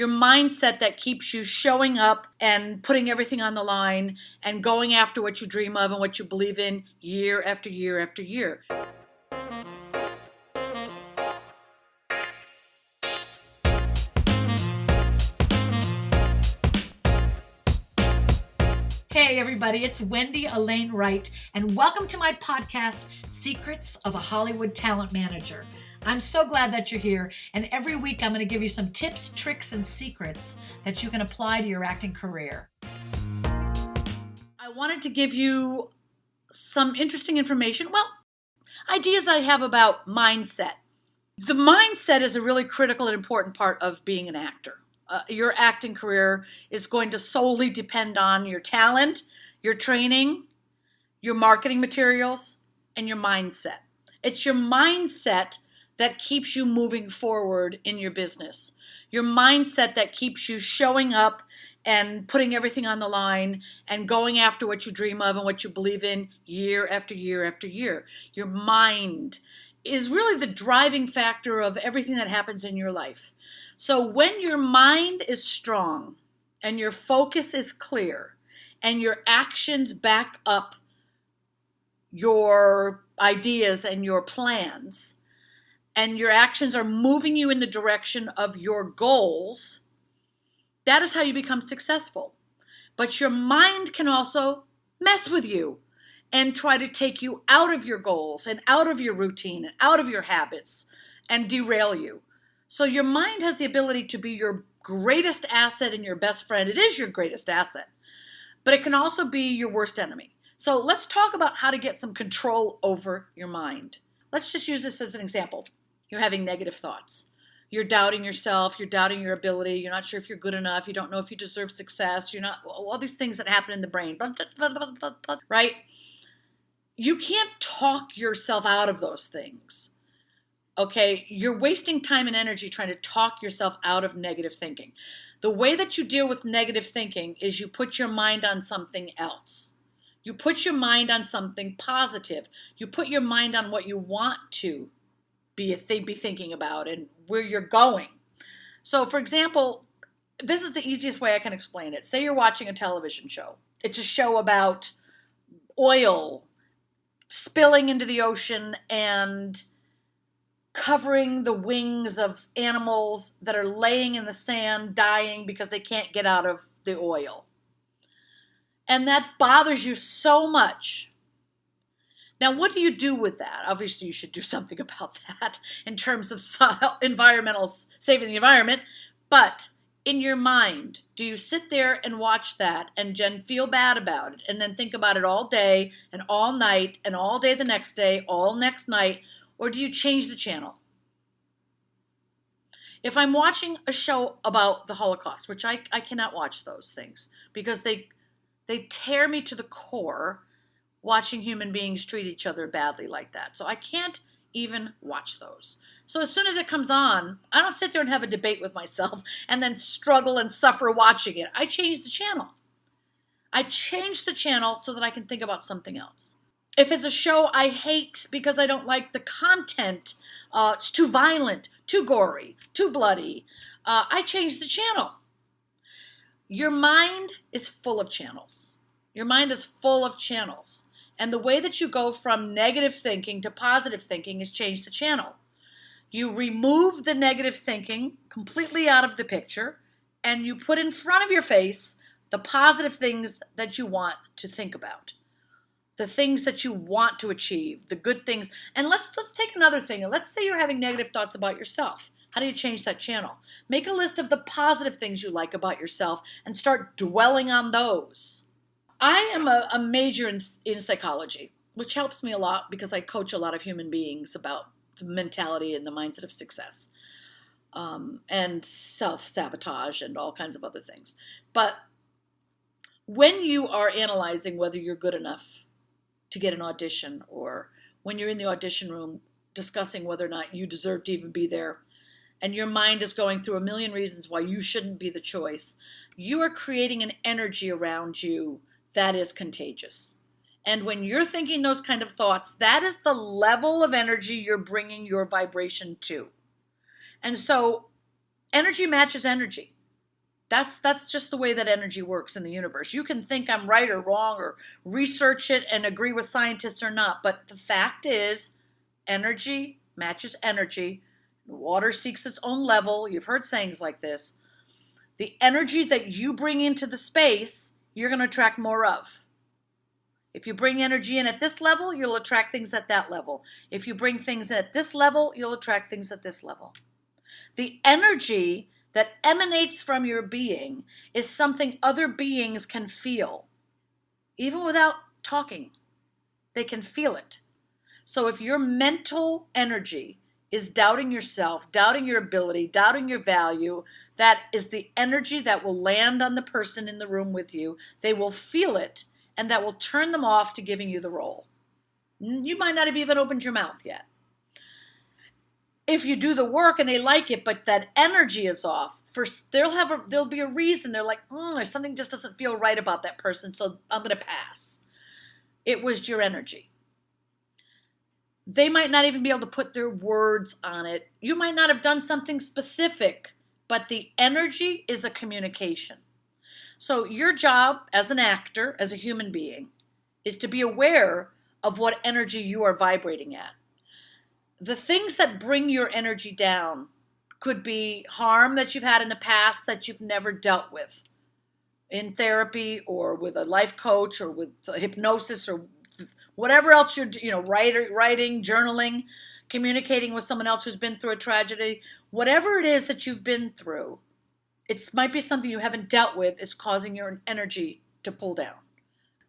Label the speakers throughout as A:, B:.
A: your mindset that keeps you showing up and putting everything on the line and going after what you dream of and what you believe in year after year after year. Hey, everybody, it's Wendy Elaine Wright, and welcome to my podcast, Secrets of a Hollywood Talent Manager. I'm so glad that you're here. And every week, I'm going to give you some tips, tricks, and secrets that you can apply to your acting career. I wanted to give you some interesting information. Well, ideas I have about mindset. The mindset is a really critical and important part of being an actor. Uh, your acting career is going to solely depend on your talent, your training, your marketing materials, and your mindset. It's your mindset that keeps you moving forward in your business. Your mindset that keeps you showing up and putting everything on the line and going after what you dream of and what you believe in year after year after year. Your mind is really the driving factor of everything that happens in your life. So when your mind is strong and your focus is clear and your actions back up your ideas and your plans, and your actions are moving you in the direction of your goals, that is how you become successful. But your mind can also mess with you and try to take you out of your goals and out of your routine and out of your habits and derail you. So your mind has the ability to be your greatest asset and your best friend. It is your greatest asset, but it can also be your worst enemy. So let's talk about how to get some control over your mind. Let's just use this as an example you're having negative thoughts. You're doubting yourself, you're doubting your ability, you're not sure if you're good enough, you don't know if you deserve success, you're not, all these things that happen in the brain, right? You can't talk yourself out of those things. Okay, you're wasting time and energy trying to talk yourself out of negative thinking. The way that you deal with negative thinking is you put your mind on something else. You put your mind on something positive. You put your mind on what you want to be th- be thinking about and where you're going. So, for example, this is the easiest way I can explain it. Say you're watching a television show. It's a show about oil spilling into the ocean and covering the wings of animals that are laying in the sand dying because they can't get out of the oil. And that bothers you so much now, what do you do with that? Obviously, you should do something about that in terms of environmental saving the environment. But in your mind, do you sit there and watch that and then feel bad about it and then think about it all day and all night and all day the next day, all next night, or do you change the channel? If I'm watching a show about the Holocaust, which I, I cannot watch those things because they they tear me to the core watching human beings treat each other badly like that. So I can't even watch those. So as soon as it comes on, I don't sit there and have a debate with myself and then struggle and suffer watching it. I change the channel. I change the channel so that I can think about something else. If it's a show I hate because I don't like the content, uh, it's too violent, too gory, too bloody, uh, I change the channel. Your mind is full of channels. Your mind is full of channels. And the way that you go from negative thinking to positive thinking is change the channel. You remove the negative thinking completely out of the picture and you put in front of your face the positive things that you want to think about. The things that you want to achieve, the good things. And let's let's take another thing. Let's say you're having negative thoughts about yourself. How do you change that channel? Make a list of the positive things you like about yourself and start dwelling on those. I am a, a major in, in psychology, which helps me a lot because I coach a lot of human beings about the mentality and the mindset of success um, and self sabotage and all kinds of other things. But when you are analyzing whether you're good enough to get an audition or when you're in the audition room discussing whether or not you deserve to even be there and your mind is going through a million reasons why you shouldn't be the choice, you are creating an energy around you that is contagious. And when you're thinking those kind of thoughts, that is the level of energy you're bringing your vibration to. And so energy matches energy. That's that's just the way that energy works in the universe. You can think I'm right or wrong or research it and agree with scientists or not, but the fact is energy matches energy. Water seeks its own level. You've heard sayings like this. The energy that you bring into the space, you're going to attract more of. If you bring energy in at this level, you'll attract things at that level. If you bring things in at this level, you'll attract things at this level. The energy that emanates from your being is something other beings can feel, even without talking. They can feel it. So if your mental energy is doubting yourself, doubting your ability, doubting your value, that is the energy that will land on the person in the room with you. They will feel it and that will turn them off to giving you the role. You might not have even opened your mouth yet. If you do the work and they like it, but that energy is off, first they'll have a there'll be a reason. They're like, mm, something just doesn't feel right about that person, so I'm going to pass. It was your energy. They might not even be able to put their words on it. You might not have done something specific, but the energy is a communication. So, your job as an actor, as a human being, is to be aware of what energy you are vibrating at. The things that bring your energy down could be harm that you've had in the past that you've never dealt with in therapy or with a life coach or with hypnosis or whatever else you're you know writing, writing journaling communicating with someone else who's been through a tragedy whatever it is that you've been through it might be something you haven't dealt with. It's causing your energy to pull down.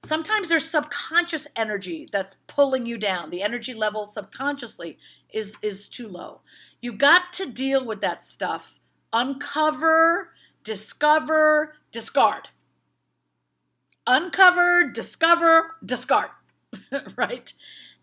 A: Sometimes there's subconscious energy that's pulling you down. The energy level subconsciously is is too low. You got to deal with that stuff. Uncover, discover, discard. Uncover, discover, discard. right?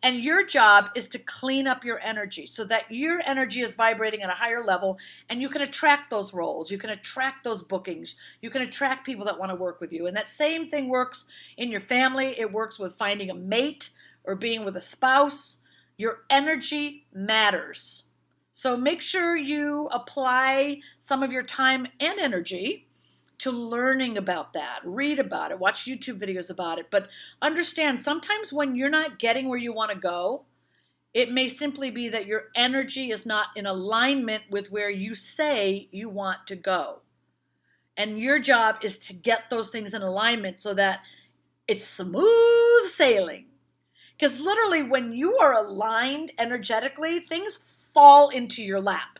A: And your job is to clean up your energy so that your energy is vibrating at a higher level and you can attract those roles. You can attract those bookings. You can attract people that want to work with you. And that same thing works in your family, it works with finding a mate or being with a spouse. Your energy matters. So make sure you apply some of your time and energy to learning about that. Read about it, watch YouTube videos about it. But understand sometimes when you're not getting where you want to go, it may simply be that your energy is not in alignment with where you say you want to go. And your job is to get those things in alignment so that it's smooth sailing. Because literally, when you are aligned energetically, things fall into your lap.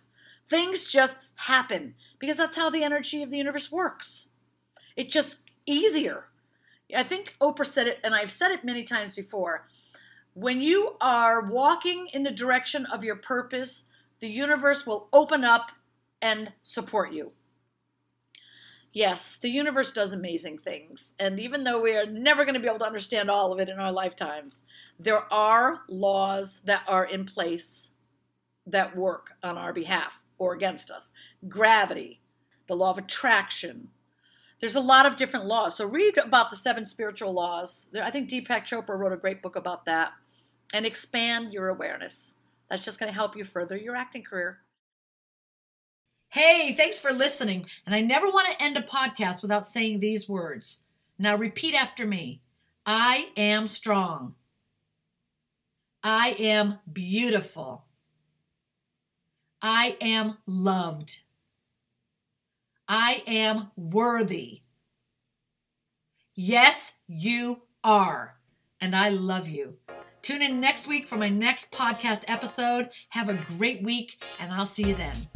A: Things just happen because that's how the energy of the universe works. It's just easier. I think Oprah said it, and I've said it many times before. When you are walking in the direction of your purpose, the universe will open up and support you. Yes, the universe does amazing things. And even though we are never going to be able to understand all of it in our lifetimes, there are laws that are in place that work on our behalf or against us. Gravity, the law of attraction. There's a lot of different laws. So read about the seven spiritual laws. I think Deepak Chopra wrote a great book about that and expand your awareness. That's just going to help you further your acting career. Hey, thanks for listening. And I never want to end a podcast without saying these words. Now repeat after me I am strong. I am beautiful. I am loved. I am worthy. Yes, you are. And I love you. Tune in next week for my next podcast episode. Have a great week, and I'll see you then.